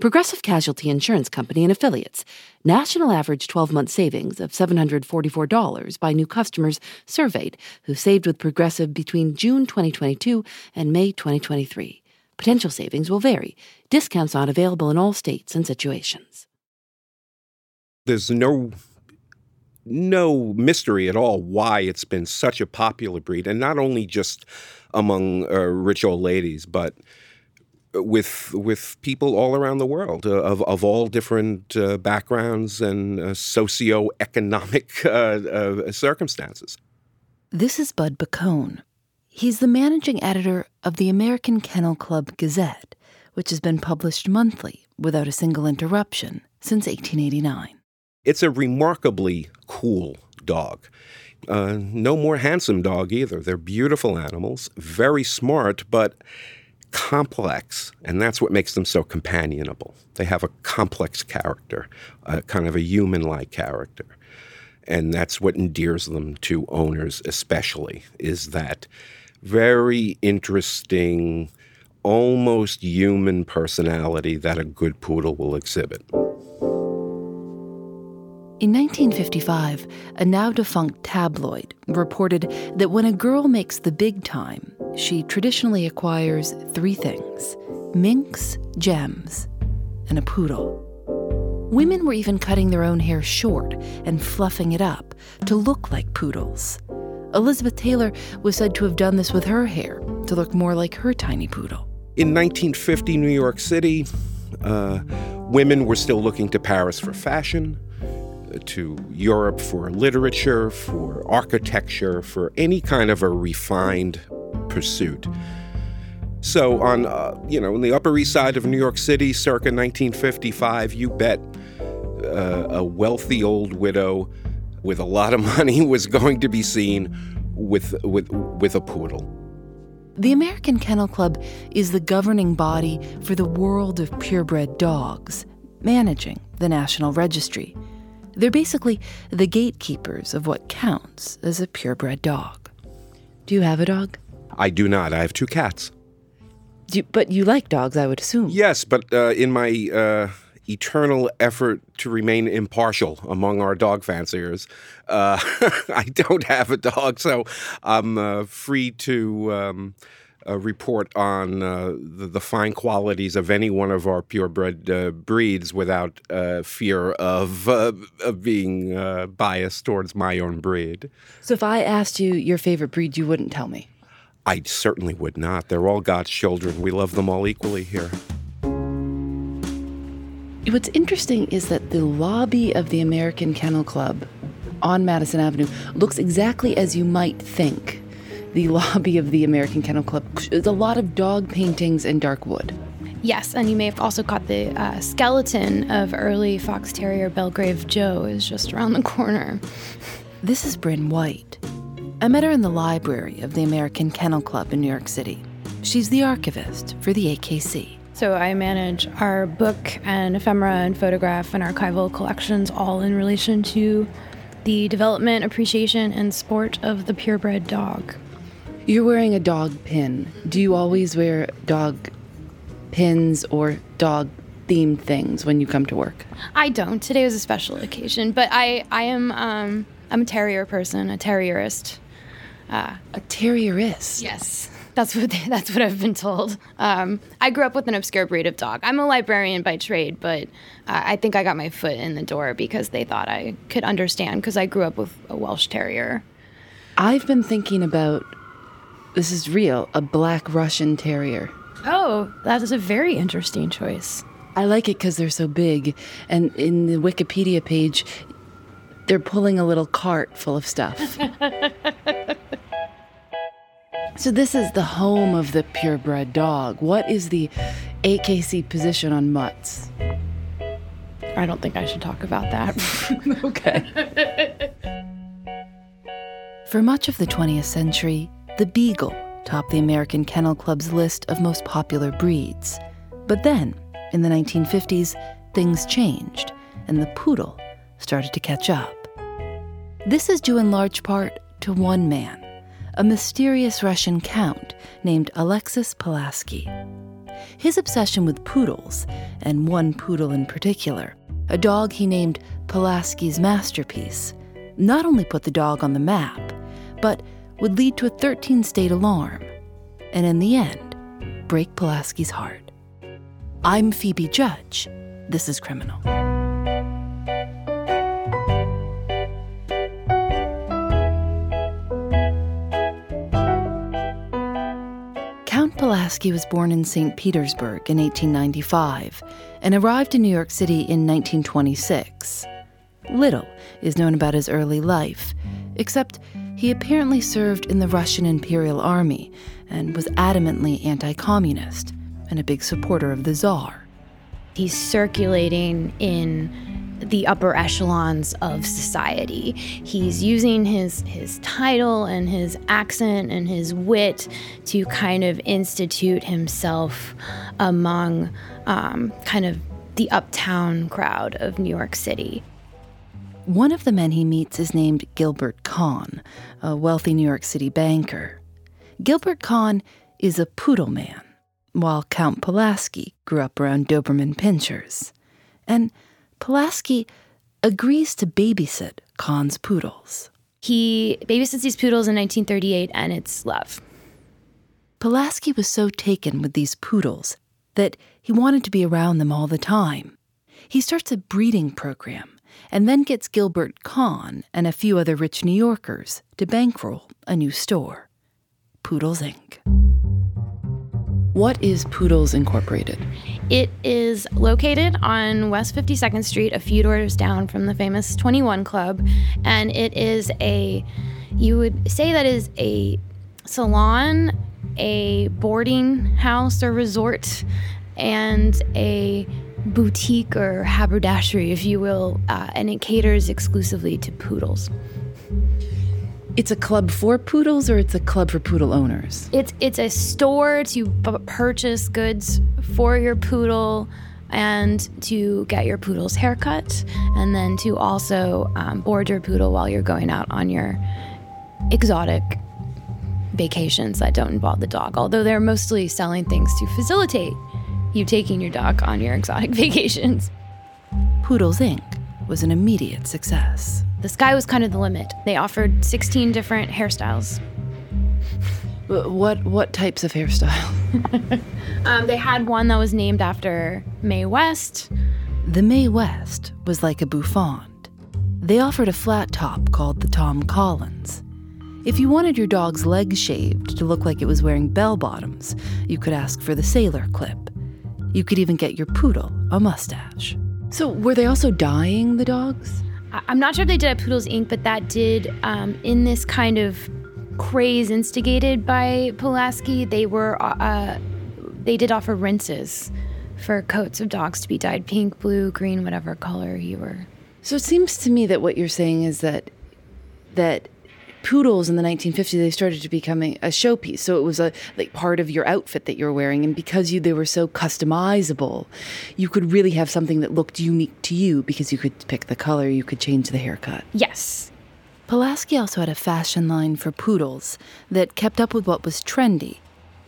Progressive Casualty Insurance Company and Affiliates. National average 12 month savings of $744 by new customers surveyed who saved with Progressive between June 2022 and May 2023. Potential savings will vary. Discounts not available in all states and situations. There's no no mystery at all why it's been such a popular breed, and not only just among uh, rich old ladies, but with with people all around the world uh, of of all different uh, backgrounds and uh, socioeconomic uh, uh, circumstances. This is Bud Boccone. He's the managing editor of the American Kennel Club Gazette, which has been published monthly without a single interruption since 1889. It's a remarkably cool dog. Uh, no more handsome dog either. They're beautiful animals, very smart, but complex, and that's what makes them so companionable. They have a complex character, a kind of a human like character. And that's what endears them to owners, especially, is that very interesting, almost human personality that a good poodle will exhibit. In 1955, a now defunct tabloid reported that when a girl makes the big time, she traditionally acquires three things minks, gems, and a poodle. Women were even cutting their own hair short and fluffing it up to look like poodles. Elizabeth Taylor was said to have done this with her hair to look more like her tiny poodle. In 1950 New York City, uh, women were still looking to Paris for fashion to Europe for literature, for architecture, for any kind of a refined pursuit. So, on uh, you know, in the Upper East Side of New York City, circa 1955, you bet uh, a wealthy old widow with a lot of money was going to be seen with with with a poodle. The American Kennel Club is the governing body for the world of purebred dogs, managing the National Registry. They're basically the gatekeepers of what counts as a purebred dog. Do you have a dog? I do not. I have two cats. You, but you like dogs, I would assume. Yes, but uh, in my uh, eternal effort to remain impartial among our dog fanciers, uh, I don't have a dog, so I'm uh, free to. Um, a report on uh, the, the, fine qualities of any one of our purebred uh, breeds without uh, fear of, uh, of being uh, biased towards my own breed. So, if I asked you your favorite breed, you wouldn't tell me? I certainly would not. They're all God's children. We love them all equally here. What's interesting is that the lobby of the American Kennel Club on Madison Avenue looks exactly as you might think the lobby of the American Kennel Club. There's a lot of dog paintings and dark wood. Yes, and you may have also caught the uh, skeleton of early fox terrier Belgrave Joe is just around the corner. This is Bryn White. I met her in the library of the American Kennel Club in New York City. She's the archivist for the AKC. So I manage our book and ephemera and photograph and archival collections all in relation to the development, appreciation, and sport of the purebred dog. You're wearing a dog pin. Do you always wear dog pins or dog themed things when you come to work? I don't. Today was a special occasion, but I I am um I'm a terrier person, a terrierist. Uh, a terrierist. Yes. That's what they, that's what I've been told. Um, I grew up with an obscure breed of dog. I'm a librarian by trade, but uh, I think I got my foot in the door because they thought I could understand because I grew up with a Welsh Terrier. I've been thinking about this is real a black Russian Terrier. Oh, that is a very interesting choice. I like it because they're so big, and in the Wikipedia page, they're pulling a little cart full of stuff. so, this is the home of the purebred dog. What is the AKC position on mutts? I don't think I should talk about that. okay. For much of the 20th century, the beagle topped the American Kennel Club's list of most popular breeds. But then, in the 1950s, things changed, and the poodle started to catch up. This is due in large part to one man, a mysterious Russian count named Alexis Pulaski. His obsession with poodles, and one poodle in particular, a dog he named Pulaski's masterpiece, not only put the dog on the map, but would lead to a 13 state alarm, and in the end, break Pulaski's heart. I'm Phoebe Judge. This is Criminal. Pulaski was born in St. Petersburg in 1895 and arrived in New York City in 1926. Little is known about his early life, except he apparently served in the Russian Imperial Army and was adamantly anti communist and a big supporter of the Tsar. He's circulating in the upper echelons of society. He's using his his title and his accent and his wit to kind of institute himself among um, kind of the uptown crowd of New York City. One of the men he meets is named Gilbert Kahn, a wealthy New York City banker. Gilbert Kahn is a poodle man, while Count Pulaski grew up around Doberman pinschers. And Pulaski agrees to babysit Kahn's poodles. He babysits these poodles in 1938, and it's love. Pulaski was so taken with these poodles that he wanted to be around them all the time. He starts a breeding program and then gets Gilbert Kahn and a few other rich New Yorkers to bankroll a new store Poodles Inc. What is Poodles Incorporated? It is located on West 52nd Street, a few doors down from the famous 21 Club, and it is a, you would say that is a salon, a boarding house or resort, and a boutique or haberdashery, if you will, uh, and it caters exclusively to poodles. It's a club for poodles, or it's a club for poodle owners. It's it's a store to b- purchase goods for your poodle and to get your poodle's haircut, and then to also um, board your poodle while you're going out on your exotic vacations that don't involve the dog. Although they're mostly selling things to facilitate you taking your dog on your exotic vacations. Poodles Inc. was an immediate success. The sky was kind of the limit. They offered 16 different hairstyles. What what types of hairstyle? um, they had one that was named after Mae West. The Mae West was like a bouffant. They offered a flat top called the Tom Collins. If you wanted your dog's legs shaved to look like it was wearing bell bottoms, you could ask for the sailor clip. You could even get your poodle a mustache. So, were they also dyeing the dogs? I'm not sure if they did at Poodles Inc., but that did um, in this kind of craze instigated by Pulaski. They were uh, they did offer rinses for coats of dogs to be dyed pink, blue, green, whatever color you were. So it seems to me that what you're saying is that that poodles in the 1950s they started to becoming a showpiece so it was a like part of your outfit that you're wearing and because you they were so customizable you could really have something that looked unique to you because you could pick the color you could change the haircut yes Pulaski also had a fashion line for poodles that kept up with what was trendy.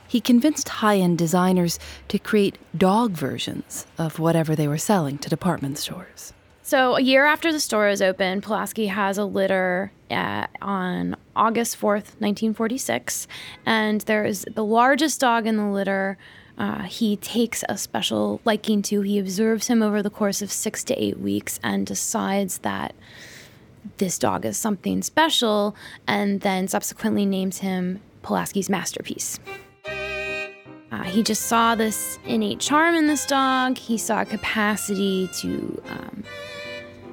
He convinced high end designers to create dog versions of whatever they were selling to department stores. So a year after the store is open, Pulaski has a litter uh, on August 4th, 1946. And there is the largest dog in the litter. Uh, he takes a special liking to. He observes him over the course of six to eight weeks and decides that this dog is something special, and then subsequently names him Pulaski's masterpiece. Uh, he just saw this innate charm in this dog. He saw a capacity to um,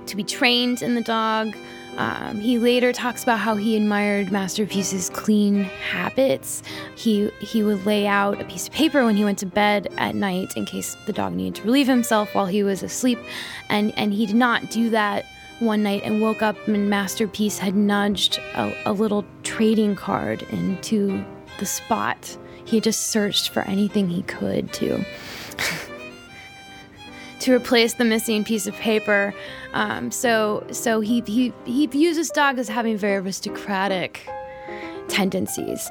to be trained in the dog. Um, he later talks about how he admired Masterpiece's clean habits. He he would lay out a piece of paper when he went to bed at night in case the dog needed to relieve himself while he was asleep, and and he did not do that one night and woke up and Masterpiece had nudged a, a little trading card into the spot. He just searched for anything he could to to replace the missing piece of paper. Um, so so he, he he views his dog as having very aristocratic tendencies.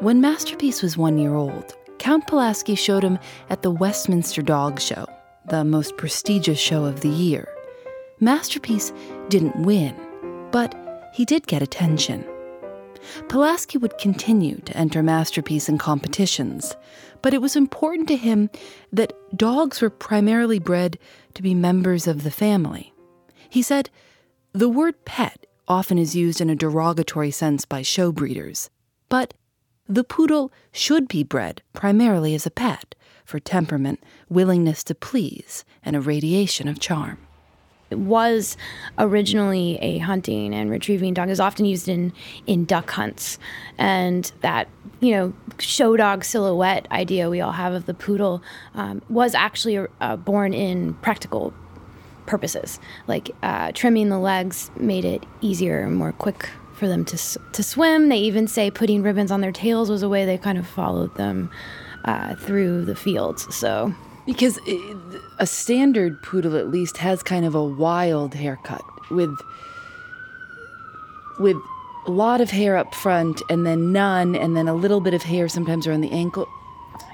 When Masterpiece was one year old, Count Pulaski showed him at the Westminster Dog Show, the most prestigious show of the year. Masterpiece didn't win, but he did get attention. Pulaski would continue to enter Masterpiece in competitions, but it was important to him that dogs were primarily bred to be members of the family. He said, The word pet often is used in a derogatory sense by show breeders, but the poodle should be bred primarily as a pet for temperament, willingness to please, and a radiation of charm. It was originally a hunting and retrieving dog. It was often used in, in duck hunts. And that, you know, show dog silhouette idea we all have of the poodle um, was actually uh, born in practical purposes. Like uh, trimming the legs made it easier and more quick for them to, to swim. They even say putting ribbons on their tails was a way they kind of followed them uh, through the fields. So because a standard poodle at least has kind of a wild haircut with with a lot of hair up front and then none and then a little bit of hair sometimes around the ankle.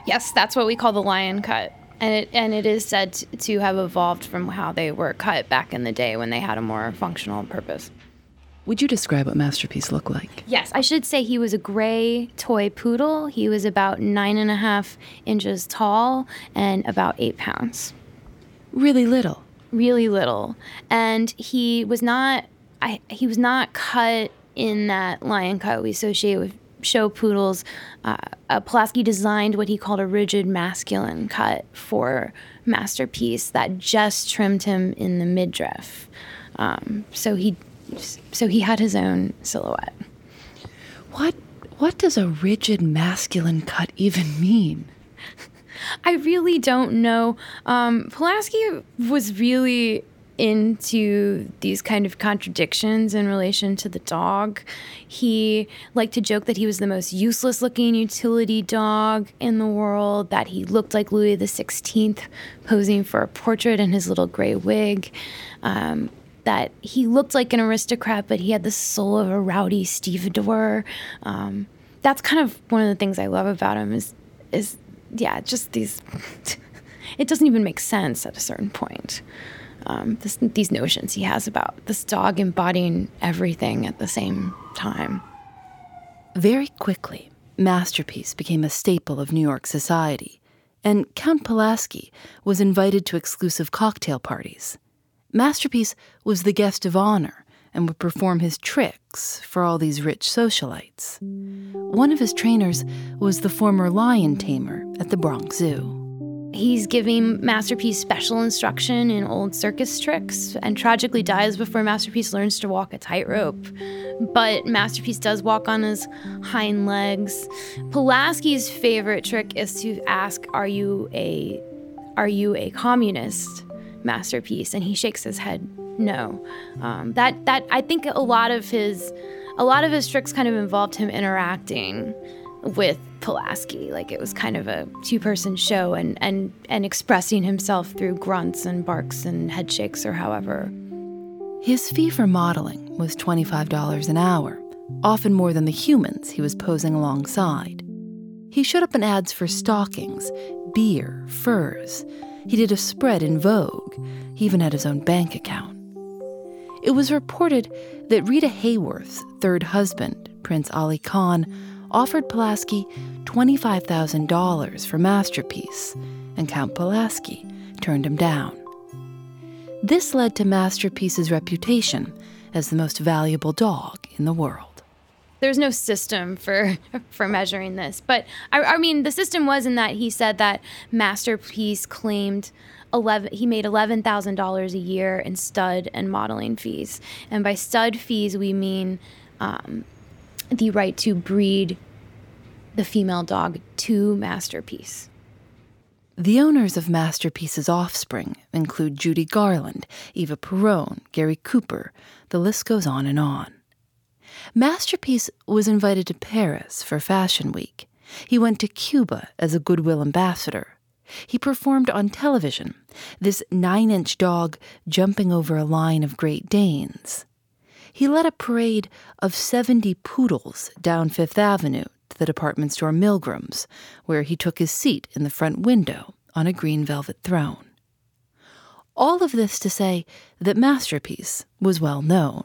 Yes, that's what we call the lion cut. And it, and it is said to have evolved from how they were cut back in the day when they had a more functional purpose. Would you describe what Masterpiece looked like? Yes, I should say he was a gray toy poodle. He was about nine and a half inches tall and about eight pounds. Really little. Really little, and he was not. I, he was not cut in that lion cut we associate with show poodles. Uh, uh, Pulaski designed what he called a rigid masculine cut for Masterpiece that just trimmed him in the midriff. Um, so he so he had his own silhouette. What what does a rigid masculine cut even mean? I really don't know. Um, Pulaski was really into these kind of contradictions in relation to the dog. He liked to joke that he was the most useless looking utility dog in the world, that he looked like Louis XVI posing for a portrait in his little gray wig. Um, that he looked like an aristocrat, but he had the soul of a rowdy stevedore. Um, that's kind of one of the things I love about him is, is yeah, just these. it doesn't even make sense at a certain point. Um, this, these notions he has about this dog embodying everything at the same time. Very quickly, Masterpiece became a staple of New York society, and Count Pulaski was invited to exclusive cocktail parties. Masterpiece was the guest of honor and would perform his tricks for all these rich socialites. One of his trainers was the former lion tamer at the Bronx Zoo. He's giving Masterpiece special instruction in old circus tricks and tragically dies before Masterpiece learns to walk a tightrope. But Masterpiece does walk on his hind legs. Pulaski's favorite trick is to ask, "Are you a are you a communist?" Masterpiece and he shakes his head no. Um, that that i think a lot of his a lot of his tricks kind of involved him interacting with Pulaski. Like it was kind of a two-person show and and and expressing himself through grunts and barks and head shakes or however. His fee for modeling was $25 an hour often more than the humans he was posing alongside. He showed up in ads for stockings beer furs He did a spread in Vogue. He even had his own bank account. It was reported that Rita Hayworth's third husband, Prince Ali Khan, offered Pulaski $25,000 for Masterpiece, and Count Pulaski turned him down. This led to Masterpiece's reputation as the most valuable dog in the world there's no system for for measuring this. But I, I, mean, the system was in that he said that Masterpiece claimed eleven. He made eleven thousand dollars a year in stud and modeling fees, and by stud fees we mean um, the right to breed the female dog to Masterpiece. The owners of Masterpiece's offspring include Judy Garland, Eva Peron, Gary Cooper. The list goes on and on. Masterpiece was invited to Paris for Fashion Week. He went to Cuba as a Goodwill ambassador. He performed on television, this nine inch dog jumping over a line of Great Danes. He led a parade of 70 poodles down Fifth Avenue to the department store Milgram's, where he took his seat in the front window on a green velvet throne. All of this to say that Masterpiece was well known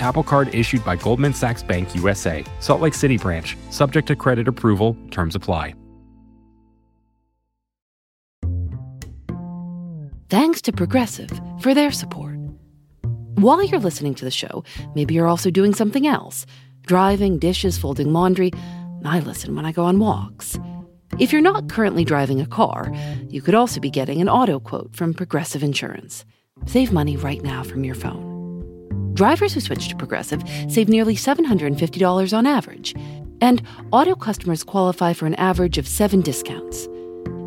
Apple Card issued by Goldman Sachs Bank USA, Salt Lake City branch, subject to credit approval, terms apply. Thanks to Progressive for their support. While you're listening to the show, maybe you're also doing something else driving, dishes, folding laundry. I listen when I go on walks. If you're not currently driving a car, you could also be getting an auto quote from Progressive Insurance. Save money right now from your phone. Drivers who switch to Progressive save nearly $750 on average, and auto customers qualify for an average of seven discounts.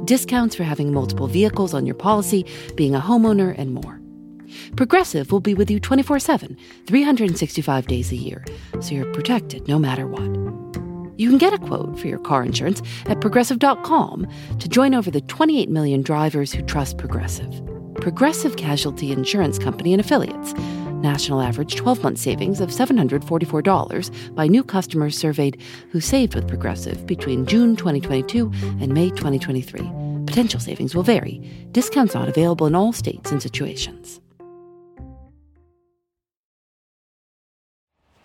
Discounts for having multiple vehicles on your policy, being a homeowner, and more. Progressive will be with you 24 7, 365 days a year, so you're protected no matter what. You can get a quote for your car insurance at progressive.com to join over the 28 million drivers who trust Progressive. Progressive Casualty Insurance Company and Affiliates National average 12 month savings of $744 by new customers surveyed who saved with Progressive between June 2022 and May 2023. Potential savings will vary. Discounts not available in all states and situations.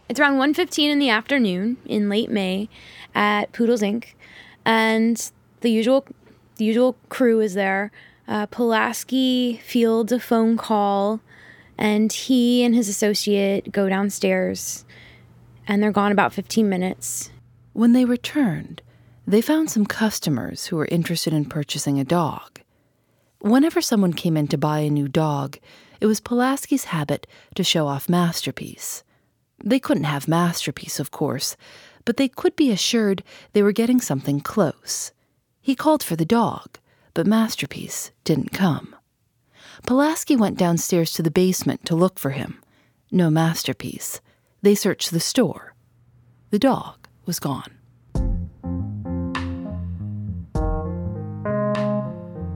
It's around 1:15 in the afternoon in late May at Poodles Inc. and the usual the usual crew is there. Uh, Pulaski fields a phone call and he and his associate go downstairs, and they're gone about 15 minutes. When they returned, they found some customers who were interested in purchasing a dog. Whenever someone came in to buy a new dog, it was Pulaski's habit to show off Masterpiece. They couldn't have Masterpiece, of course, but they could be assured they were getting something close. He called for the dog, but Masterpiece didn't come. Pulaski went downstairs to the basement to look for him. No masterpiece. They searched the store. The dog was gone.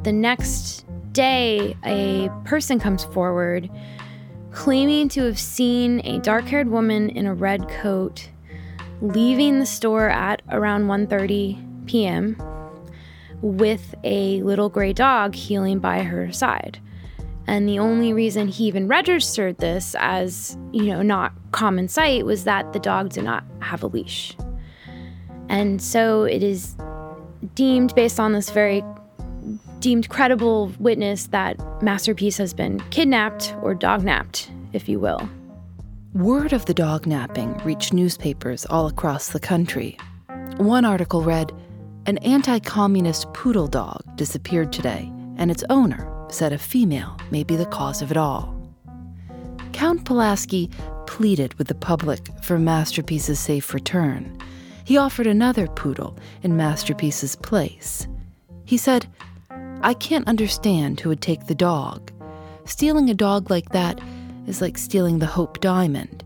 The next day, a person comes forward claiming to have seen a dark-haired woman in a red coat leaving the store at around 1:30 p.m. with a little gray dog healing by her side. And the only reason he even registered this as, you know, not common sight was that the dog did not have a leash. And so it is deemed, based on this very deemed credible witness, that Masterpiece has been kidnapped or dognapped, if you will. Word of the dog napping reached newspapers all across the country. One article read An anti communist poodle dog disappeared today, and its owner said a female may be the cause of it all. Count Pulaski pleaded with the public for Masterpiece's safe return. He offered another poodle in Masterpiece's place. He said, I can't understand who would take the dog. Stealing a dog like that is like stealing the Hope Diamond.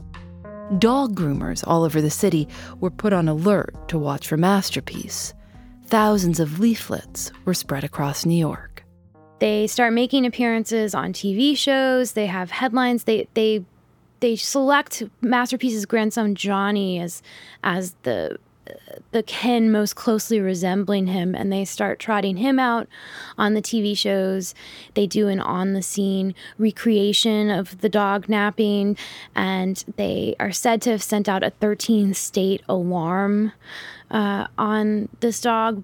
Dog groomers all over the city were put on alert to watch for Masterpiece. Thousands of leaflets were spread across New York. They start making appearances on TV shows. They have headlines. They they they select Masterpiece's grandson Johnny as as the the Ken most closely resembling him, and they start trotting him out on the TV shows. They do an on the scene recreation of the dog napping, and they are said to have sent out a 13 state alarm uh, on this dog.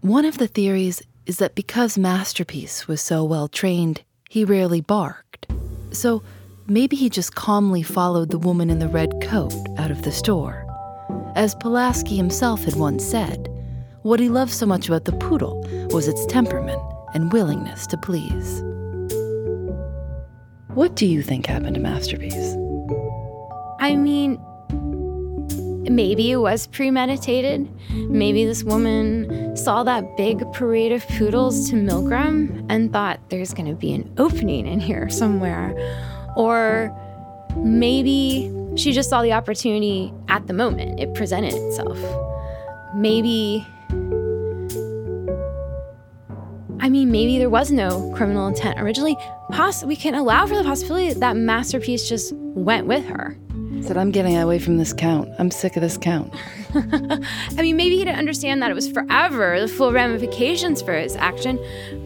One of the theories is that because Masterpiece was so well trained, he rarely barked. So maybe he just calmly followed the woman in the red coat out of the store. As Pulaski himself had once said, what he loved so much about the poodle was its temperament and willingness to please. What do you think happened to Masterpiece? I mean, maybe it was premeditated. Maybe this woman saw that big parade of poodles to Milgram and thought there's going to be an opening in here somewhere. Or maybe she just saw the opportunity at the moment. It presented itself. Maybe. I mean, maybe there was no criminal intent originally. Poss- we can allow for the possibility that that masterpiece just went with her. Said, I'm getting away from this count. I'm sick of this count. I mean, maybe he didn't understand that it was forever, the full ramifications for his action.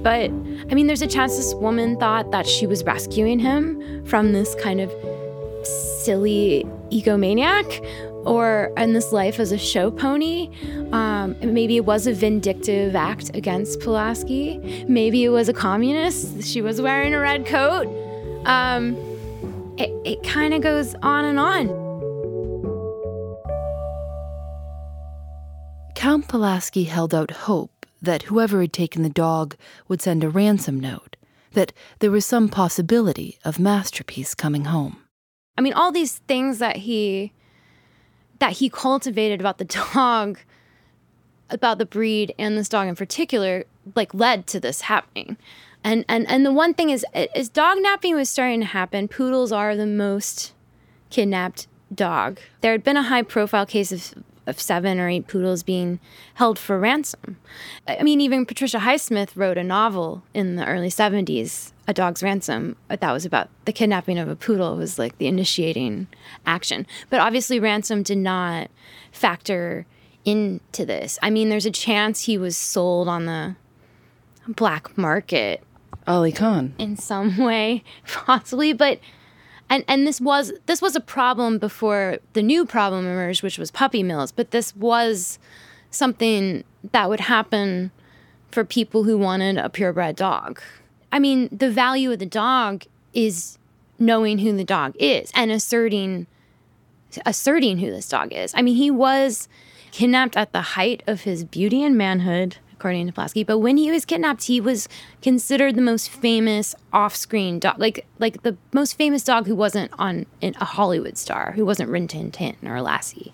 But, I mean, there's a chance this woman thought that she was rescuing him from this kind of silly egomaniac or in this life as a show pony. Um, maybe it was a vindictive act against Pulaski. Maybe it was a communist. She was wearing a red coat. Um, it it kind of goes on and on. Count Pulaski held out hope that whoever had taken the dog would send a ransom note, that there was some possibility of Masterpiece coming home. I mean, all these things that he that he cultivated about the dog, about the breed and this dog in particular, like led to this happening. And and and the one thing is, as dog napping was starting to happen, poodles are the most kidnapped dog. There had been a high profile case of of seven or eight poodles being held for ransom. I mean, even Patricia Highsmith wrote a novel in the early 70s, A Dog's Ransom, that was about the kidnapping of a poodle, was like the initiating action. But obviously, ransom did not factor into this. I mean, there's a chance he was sold on the black market. Ali Khan. In some way, possibly, but and and this was this was a problem before the new problem emerged, which was puppy mills. But this was something that would happen for people who wanted a purebred dog. I mean, the value of the dog is knowing who the dog is and asserting asserting who this dog is. I mean, he was kidnapped at the height of his beauty and manhood according to Pulaski. But when he was kidnapped, he was considered the most famous off-screen dog, like like the most famous dog who wasn't on a Hollywood star, who wasn't Rin Tin Tin or Lassie.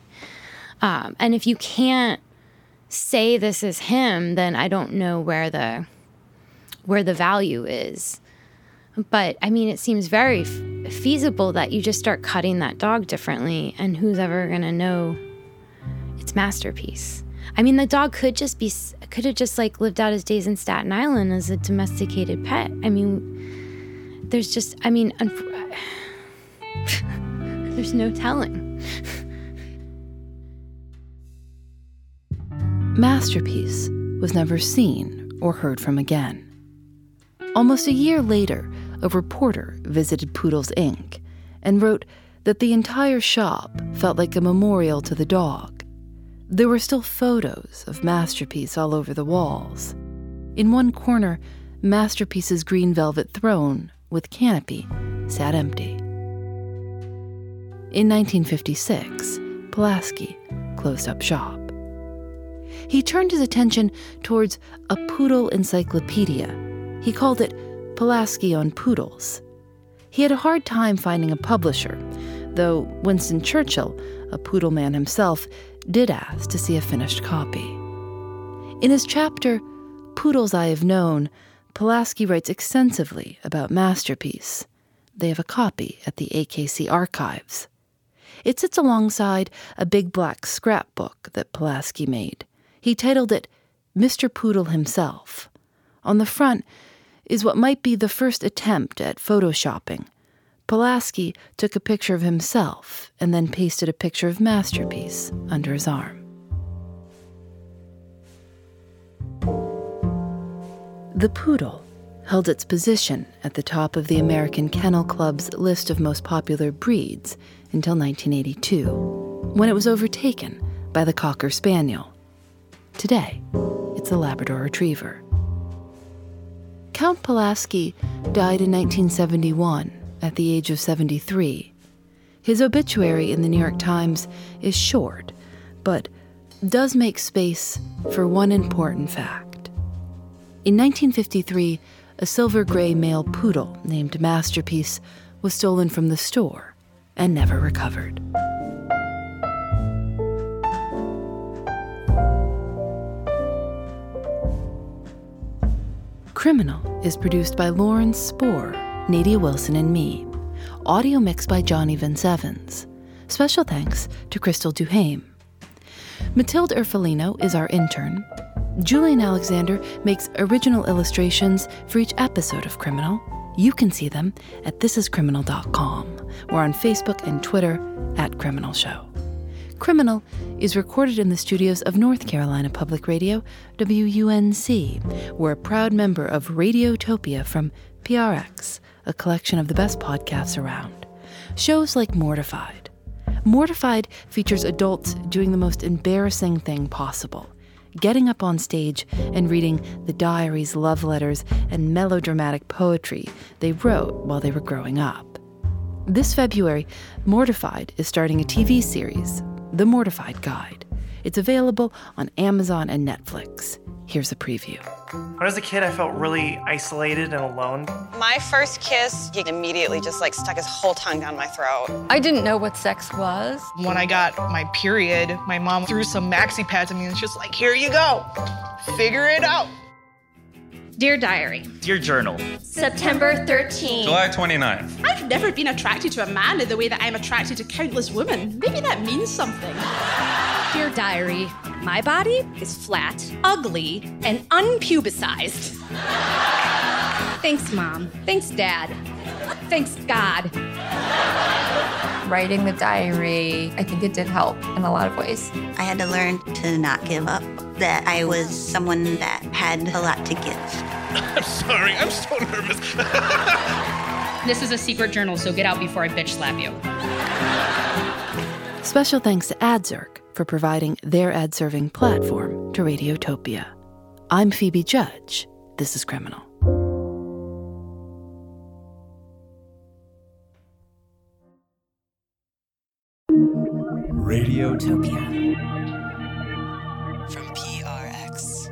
Um, and if you can't say this is him, then I don't know where the where the value is. But I mean, it seems very f- feasible that you just start cutting that dog differently, and who's ever gonna know its masterpiece? I mean, the dog could just be could have just like lived out his days in Staten Island as a domesticated pet. I mean, there's just I mean, unf- there's no telling. Masterpiece was never seen or heard from again. Almost a year later, a reporter visited Poodles Inc. and wrote that the entire shop felt like a memorial to the dog there were still photos of Masterpiece all over the walls. In one corner, Masterpiece's green velvet throne with canopy sat empty. In 1956, Pulaski closed up shop. He turned his attention towards a poodle encyclopedia. He called it Pulaski on Poodles. He had a hard time finding a publisher, though Winston Churchill, a poodle man himself, did ask to see a finished copy. In his chapter, Poodles I Have Known, Pulaski writes extensively about Masterpiece. They have a copy at the AKC archives. It sits alongside a big black scrapbook that Pulaski made. He titled it Mr. Poodle Himself. On the front is what might be the first attempt at photoshopping. Pulaski took a picture of himself and then pasted a picture of Masterpiece under his arm. The poodle held its position at the top of the American Kennel Club's list of most popular breeds until 1982, when it was overtaken by the Cocker Spaniel. Today, it's a Labrador Retriever. Count Pulaski died in 1971 at the age of 73. His obituary in the New York Times is short, but does make space for one important fact. In 1953, a silver gray male poodle named Masterpiece was stolen from the store and never recovered. Criminal is produced by Lauren Spohr, Nadia Wilson, and me. Audio mixed by Johnny Vince Evans. Special thanks to Crystal Duhame. Matilde Erfolino is our intern. Julienne Alexander makes original illustrations for each episode of Criminal. You can see them at thisiscriminal.com or on Facebook and Twitter at Criminal Show. Criminal is recorded in the studios of North Carolina Public Radio, WUNC. We're a proud member of Radiotopia from PRX, a collection of the best podcasts around. Shows like Mortified. Mortified features adults doing the most embarrassing thing possible getting up on stage and reading the diaries, love letters, and melodramatic poetry they wrote while they were growing up. This February, Mortified is starting a TV series, The Mortified Guide. It's available on Amazon and Netflix. Here's a preview. When I was a kid, I felt really isolated and alone. My first kiss, he immediately just like stuck his whole tongue down my throat. I didn't know what sex was. When I got my period, my mom threw some maxi pads at me and she's like, here you go. Figure it out. Dear Diary. Dear Journal. September 13th. July 29th. I've never been attracted to a man in the way that I'm attracted to countless women. Maybe that means something. Dear Diary. My body is flat, ugly, and unpubicized. Thanks, Mom. Thanks, Dad. Thanks, God. Writing the diary, I think it did help in a lot of ways. I had to learn to not give up, that I was someone that had a lot to give. I'm sorry, I'm so nervous. this is a secret journal, so get out before I bitch slap you. Special thanks to AdZerk for providing their ad serving platform to Radiotopia. I'm Phoebe Judge. This is Criminal. Radiotopia. From PRX.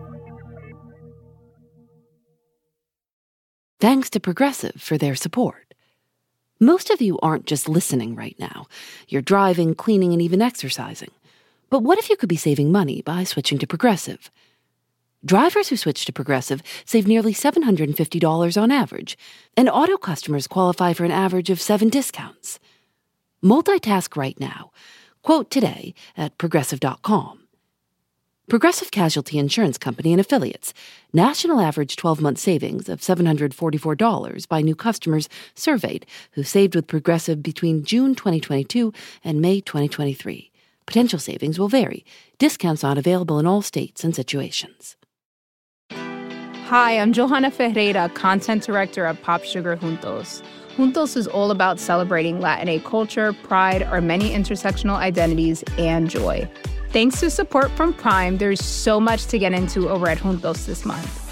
Thanks to Progressive for their support. Most of you aren't just listening right now, you're driving, cleaning, and even exercising. But what if you could be saving money by switching to Progressive? Drivers who switch to Progressive save nearly $750 on average, and auto customers qualify for an average of seven discounts. Multitask right now. Quote today at progressive.com. Progressive Casualty Insurance Company and Affiliates. National average 12 month savings of $744 by new customers surveyed who saved with Progressive between June 2022 and May 2023. Potential savings will vary. Discounts not available in all states and situations. Hi, I'm Johanna Ferreira, content director at Pop Sugar Juntos. Juntos is all about celebrating Latin culture, pride, our many intersectional identities, and joy. Thanks to support from Prime, there's so much to get into over at Juntos this month.